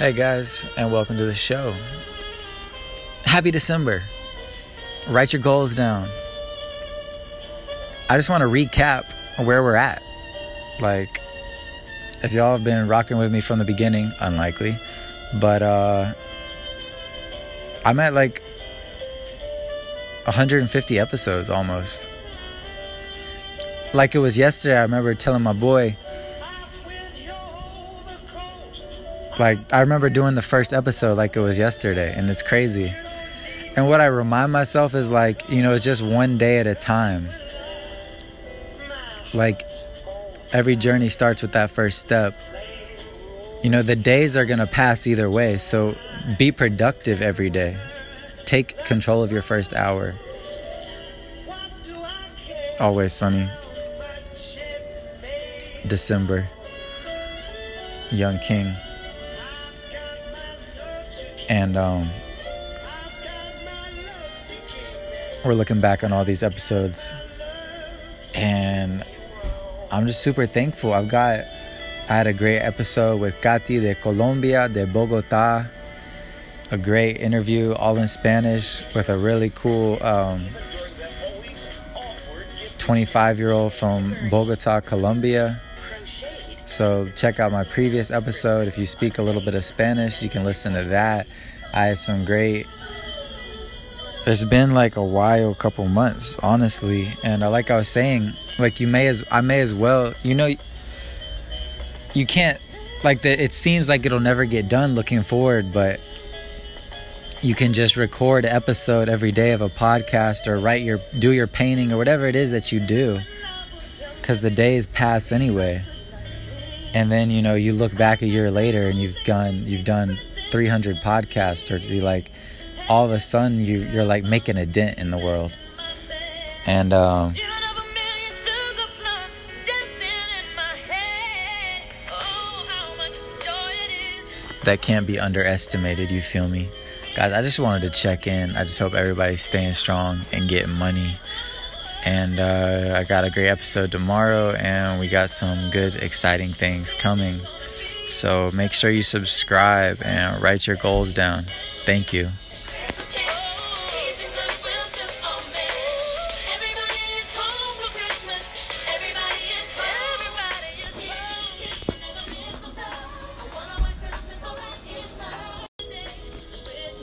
Hey guys, and welcome to the show. Happy December. Write your goals down. I just want to recap where we're at. Like, if y'all have been rocking with me from the beginning, unlikely, but uh, I'm at like 150 episodes almost. Like it was yesterday, I remember telling my boy, like I remember doing the first episode like it was yesterday and it's crazy. And what I remind myself is like, you know, it's just one day at a time. Like every journey starts with that first step. You know, the days are going to pass either way, so be productive every day. Take control of your first hour. Always sunny. December. Young King and um, we're looking back on all these episodes. And i'm just super thankful. I've got i had a great episode with Katy de colombia de bogota. A great interview all in spanish with a really cool um, 25 year old from bogota colombia so check out my previous episode. If you speak a little bit of Spanish, you can listen to that. I had some great. It's been like a while, couple months, honestly, and uh, like I was saying, like you may as I may as well, you know, you can't like the. It seems like it'll never get done looking forward, but you can just record an episode every day of a podcast or write your do your painting or whatever it is that you do, because the days pass anyway and then you know you look back a year later and you've gone you've done 300 podcasts or you like all of a sudden you you're like making a dent in the world. And um that can't be underestimated. You feel me? Guys i just wanted to check in. I just hope everybody's staying strong and getting money and uh, I got a great episode tomorrow, and we got some good, exciting things coming. So make sure you subscribe and write your goals down. Thank you.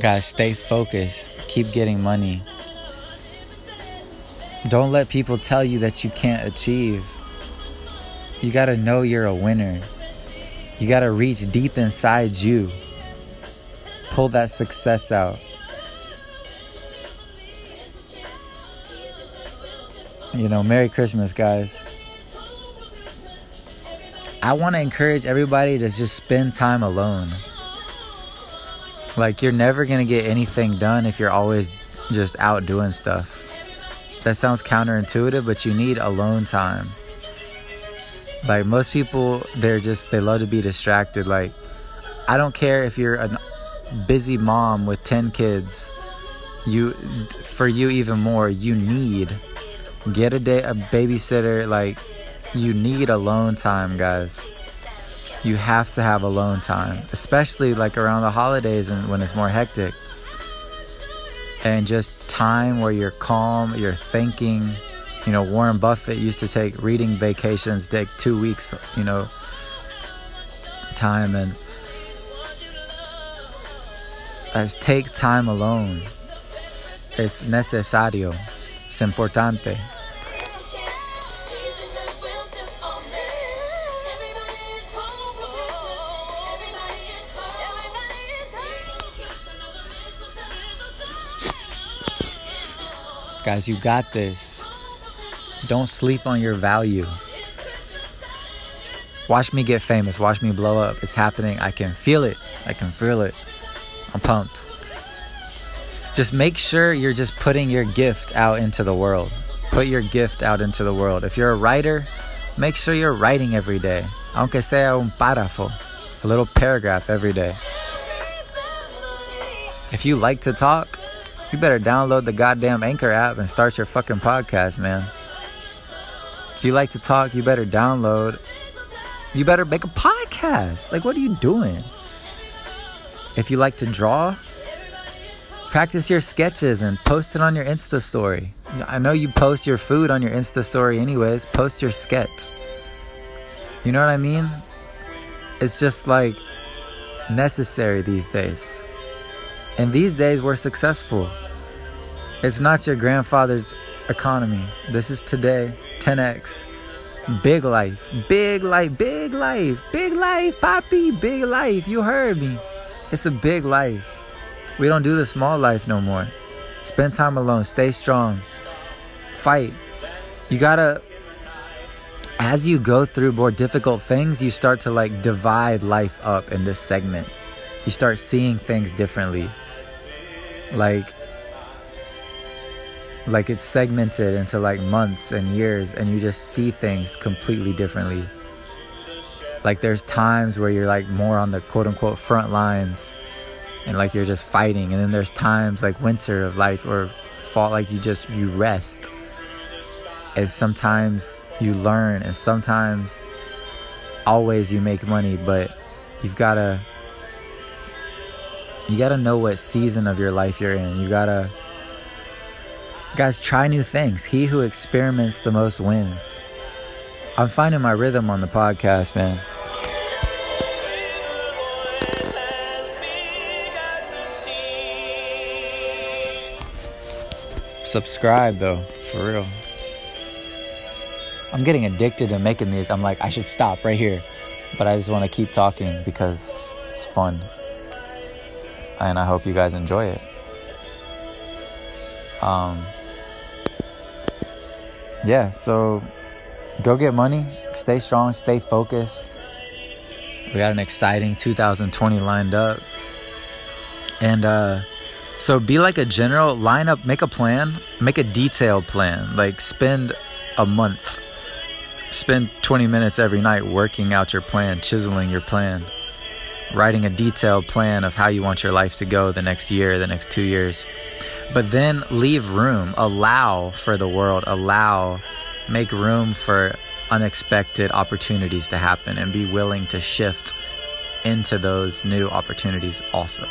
Guys, stay focused. Keep getting money. Don't let people tell you that you can't achieve. You got to know you're a winner. You got to reach deep inside you. Pull that success out. You know, Merry Christmas, guys. I want to encourage everybody to just spend time alone. Like, you're never going to get anything done if you're always just out doing stuff. That sounds counterintuitive, but you need alone time. Like most people, they're just, they love to be distracted. Like, I don't care if you're a busy mom with 10 kids. You, for you even more, you need get a day a babysitter like you need alone time guys you have to have alone time especially like around the holidays and when it's more hectic and just time where you're calm, you're thinking. You know, Warren Buffett used to take reading vacations, take two weeks, you know, time and as take time alone. Es necesario, es importante. Guys, you got this. Don't sleep on your value. Watch me get famous. Watch me blow up. It's happening. I can feel it. I can feel it. I'm pumped. Just make sure you're just putting your gift out into the world. Put your gift out into the world. If you're a writer, make sure you're writing every day. Aunque sea un párrafo, a little paragraph every day. If you like to talk, you better download the goddamn Anchor app and start your fucking podcast, man. If you like to talk, you better download. You better make a podcast. Like, what are you doing? If you like to draw, practice your sketches and post it on your Insta story. I know you post your food on your Insta story anyways. Post your sketch. You know what I mean? It's just like necessary these days. And these days we're successful. It's not your grandfather's economy. This is today, 10x. Big life, big life, big life, big life, Poppy, big life. You heard me. It's a big life. We don't do the small life no more. Spend time alone, stay strong, fight. You gotta, as you go through more difficult things, you start to like divide life up into segments. You start seeing things differently. Like, like it's segmented into like months and years and you just see things completely differently. Like there's times where you're like more on the quote unquote front lines and like you're just fighting and then there's times like winter of life or fall like you just you rest. And sometimes you learn and sometimes always you make money but you've got to you got to know what season of your life you're in. You got to Guys, try new things. He who experiments the most wins. I'm finding my rhythm on the podcast, man. Subscribe though, for real. I'm getting addicted to making these. I'm like, I should stop right here. But I just want to keep talking because it's fun. And I hope you guys enjoy it. Um, yeah, so go get money, stay strong, stay focused. We got an exciting 2020 lined up. And uh so be like a general, line up, make a plan, make a detailed plan. Like spend a month. Spend 20 minutes every night working out your plan, chiseling your plan, writing a detailed plan of how you want your life to go the next year, the next 2 years. But then leave room, allow for the world, allow, make room for unexpected opportunities to happen and be willing to shift into those new opportunities also.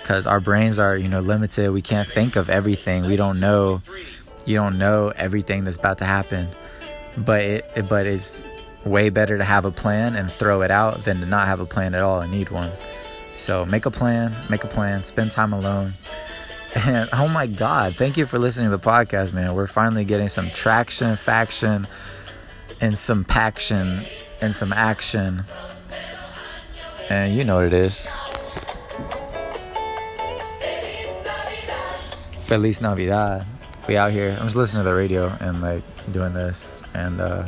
Because our brains are, you know, limited. We can't think of everything. We don't know, you don't know everything that's about to happen. But it, but it's way better to have a plan and throw it out than to not have a plan at all and need one. So make a plan, make a plan, spend time alone and oh my God, thank you for listening to the podcast, man. We're finally getting some traction, faction, and some paction and some action. And you know what it is. Feliz Navidad. We out here. I'm just listening to the radio and like doing this and uh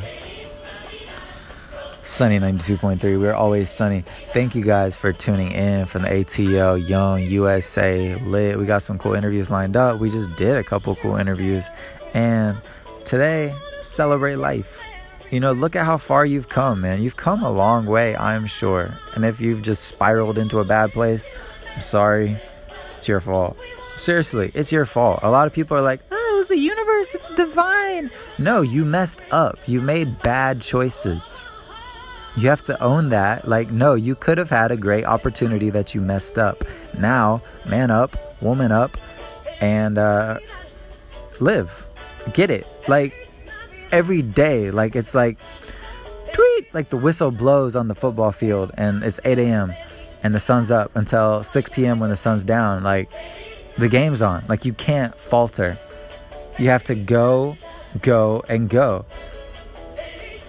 Sunny 92.3. We're always sunny. Thank you guys for tuning in from the ATL Young USA Lit. We got some cool interviews lined up. We just did a couple cool interviews. And today, celebrate life. You know, look at how far you've come, man. You've come a long way, I'm sure. And if you've just spiraled into a bad place, I'm sorry. It's your fault. Seriously, it's your fault. A lot of people are like, oh, it's the universe, it's divine. No, you messed up. You made bad choices. You have to own that. Like, no, you could have had a great opportunity that you messed up. Now, man up, woman up, and uh, live. Get it. Like, every day. Like, it's like, tweet, like the whistle blows on the football field and it's 8 a.m. and the sun's up until 6 p.m. when the sun's down. Like, the game's on. Like, you can't falter. You have to go, go, and go.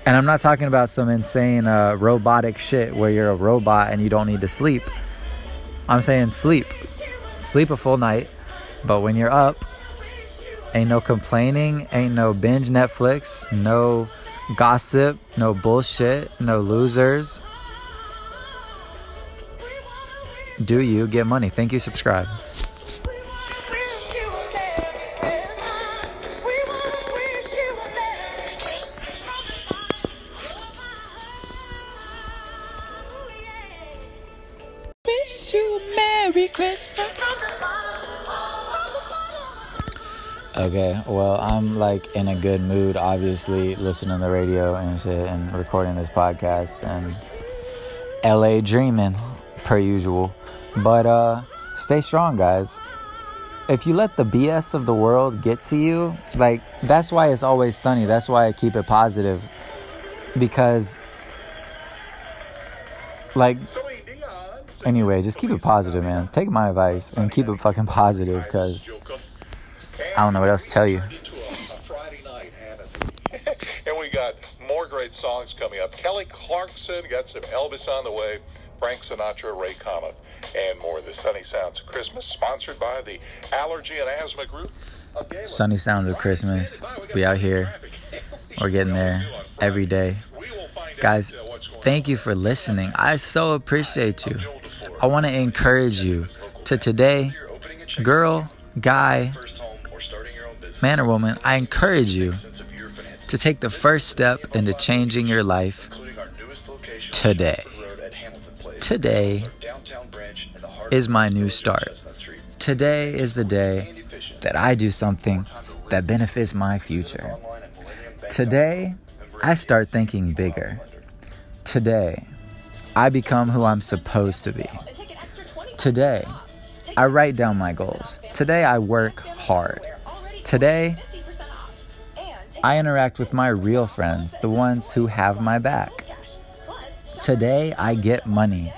And I'm not talking about some insane uh, robotic shit where you're a robot and you don't need to sleep. I'm saying sleep. Sleep a full night. But when you're up, ain't no complaining, ain't no binge Netflix, no gossip, no bullshit, no losers. Do you get money? Thank you, subscribe. Okay, well, I'm like in a good mood, obviously, listening to the radio and shit and recording this podcast and LA dreaming, per usual. But uh, stay strong, guys. If you let the BS of the world get to you, like that's why it's always sunny. That's why I keep it positive. Because like anyway, just keep it positive, man. Take my advice and keep it fucking positive because I don't know what else to tell you. and we got more great songs coming up. Kelly Clarkson got some Elvis on the way. Frank Sinatra, Ray Conniff, and more. The Sunny Sounds of Christmas, sponsored by the Allergy and Asthma Group. Sunny Sounds of Christmas. We out here. We're getting there every day. Guys, thank you for listening. I so appreciate you. I want to encourage you to today, girl, guy, man or woman, I encourage you to take the first step into changing your life today. Today is my new start. Today is the day that I do something that benefits my future. Today, I start thinking bigger. Today, I become who I'm supposed to be. Today, I write down my goals. Today, I work hard. Today, I interact with my real friends, the ones who have my back. Today, I get money.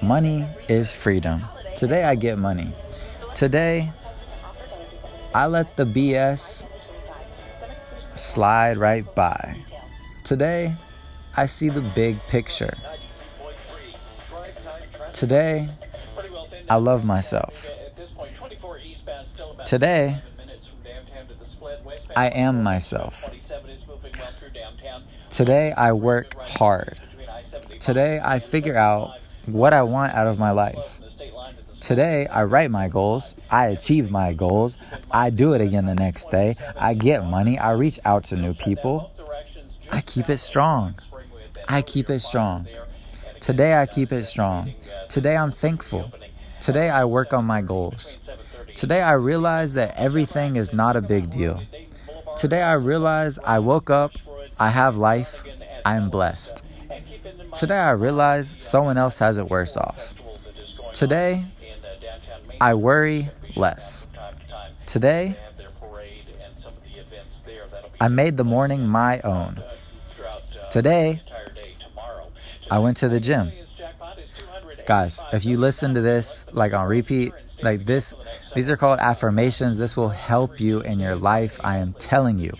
Money is freedom. Today, I get money. Today, I let the BS slide right by. Today, I see the big picture. Today, I love myself. Today, I am myself. Today, I work hard. Today, I figure out what I want out of my life. Today, I write my goals. I achieve my goals. I do it again the next day. I get money. I reach out to new people. I keep it strong. I keep it strong. Today, I keep it strong. Today, I'm thankful. Today, I work on my goals. Today, I realize that everything is not a big deal. Today, I realize I woke up, I have life, I am blessed. Today, I realize someone else has it worse off. Today, I worry less. Today, I made the morning my own. Today, I went to the gym. Guys, if you listen to this like on repeat, like this, these are called affirmations. This will help you in your life. I am telling you.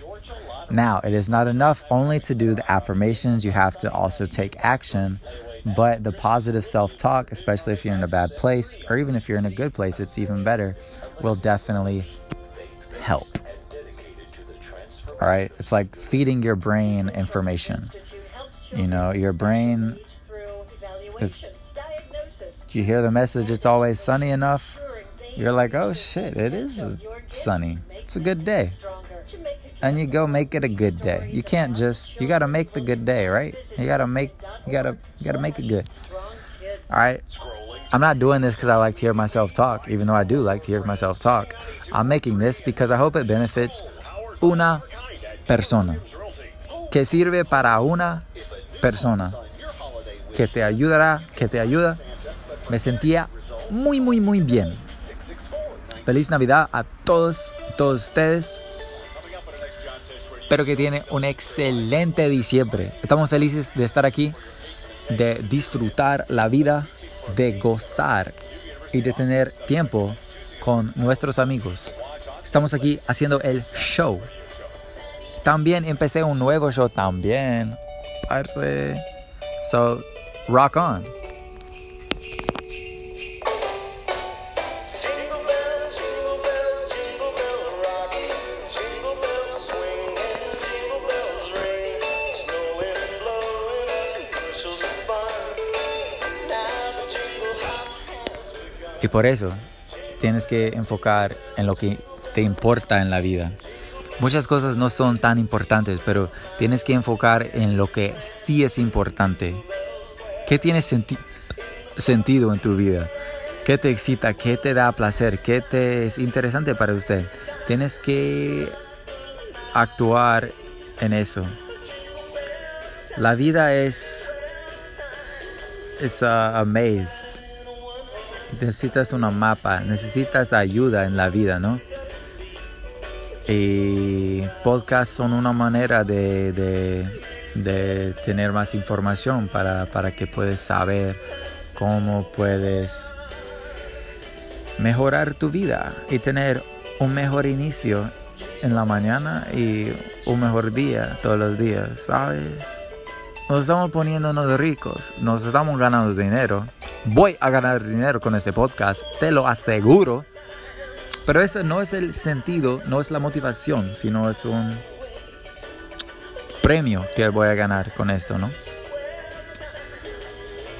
Now, it is not enough only to do the affirmations, you have to also take action but the positive self talk, especially if you're in a bad place, or even if you're in a good place, it's even better, will definitely help. All right? It's like feeding your brain information. You know, your brain, if you hear the message, it's always sunny enough, you're like, oh shit, it is sunny. It's a good day. And you go make it a good day. You can't just, you gotta make the good day, right? You gotta make you gotta you gotta make it good. All right. I'm not doing this because I like to hear myself talk, even though I do like to hear myself talk. I'm making this because I hope it benefits una persona. Que sirve para una persona. Que te ayudará, que te ayuda. Me sentía muy, muy, muy bien. Feliz Navidad a todos, todos ustedes. Espero que tiene un excelente diciembre. Estamos felices de estar aquí, de disfrutar la vida, de gozar y de tener tiempo con nuestros amigos. Estamos aquí haciendo el show. También empecé un nuevo show también. Parce. So, rock on. Y por eso tienes que enfocar en lo que te importa en la vida. Muchas cosas no son tan importantes, pero tienes que enfocar en lo que sí es importante. ¿Qué tiene sentido en tu vida? ¿Qué te excita? ¿Qué te da placer? ¿Qué te es interesante para usted? Tienes que actuar en eso. La vida es es a, maze necesitas una mapa, necesitas ayuda en la vida, ¿no? Y podcasts son una manera de, de, tener más información para, para que puedas saber cómo puedes mejorar tu vida y tener un mejor inicio en la mañana y un mejor día todos los días, ¿sabes? Nos estamos poniéndonos ricos, nos estamos ganando dinero. Voy a ganar dinero con este podcast, te lo aseguro. Pero ese no es el sentido, no es la motivación, sino es un premio que voy a ganar con esto, ¿no?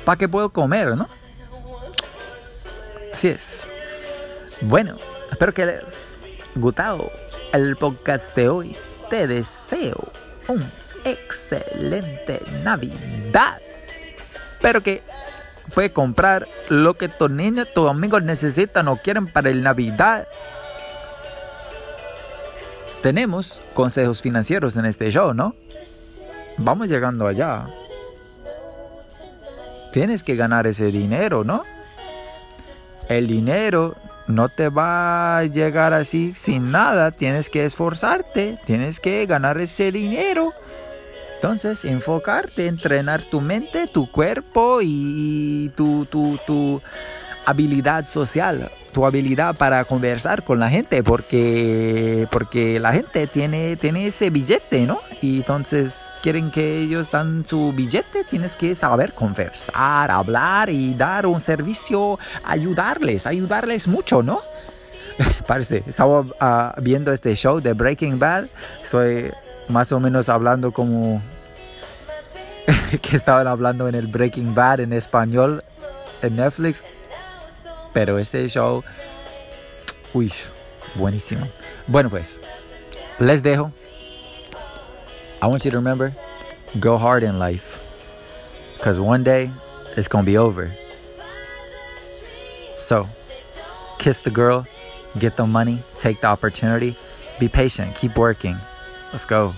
¿Para qué puedo comer, no? Así es. Bueno, espero que les gustado el podcast de hoy. Te deseo un excelente Navidad. Pero que puede comprar lo que tu niño, tus amigos necesitan o quieren para el Navidad. Tenemos consejos financieros en este show, ¿no? Vamos llegando allá. Tienes que ganar ese dinero, ¿no? El dinero no te va a llegar así sin nada. Tienes que esforzarte, tienes que ganar ese dinero. Entonces, enfocarte, entrenar tu mente, tu cuerpo y tu, tu, tu habilidad social, tu habilidad para conversar con la gente, porque, porque la gente tiene, tiene ese billete, ¿no? Y entonces quieren que ellos dan su billete, tienes que saber conversar, hablar y dar un servicio, ayudarles, ayudarles mucho, ¿no? Parece, estaba ah, viendo este show de Breaking Bad, soy más o menos hablando como que estaban hablando en el Breaking Bad en español en Netflix. Pero este show, uy, buenísimo. Bueno, pues, les dejo. I want you to remember go hard in life. Because one day it's going to be over. So, kiss the girl, get the money, take the opportunity, be patient, keep working. Let's go.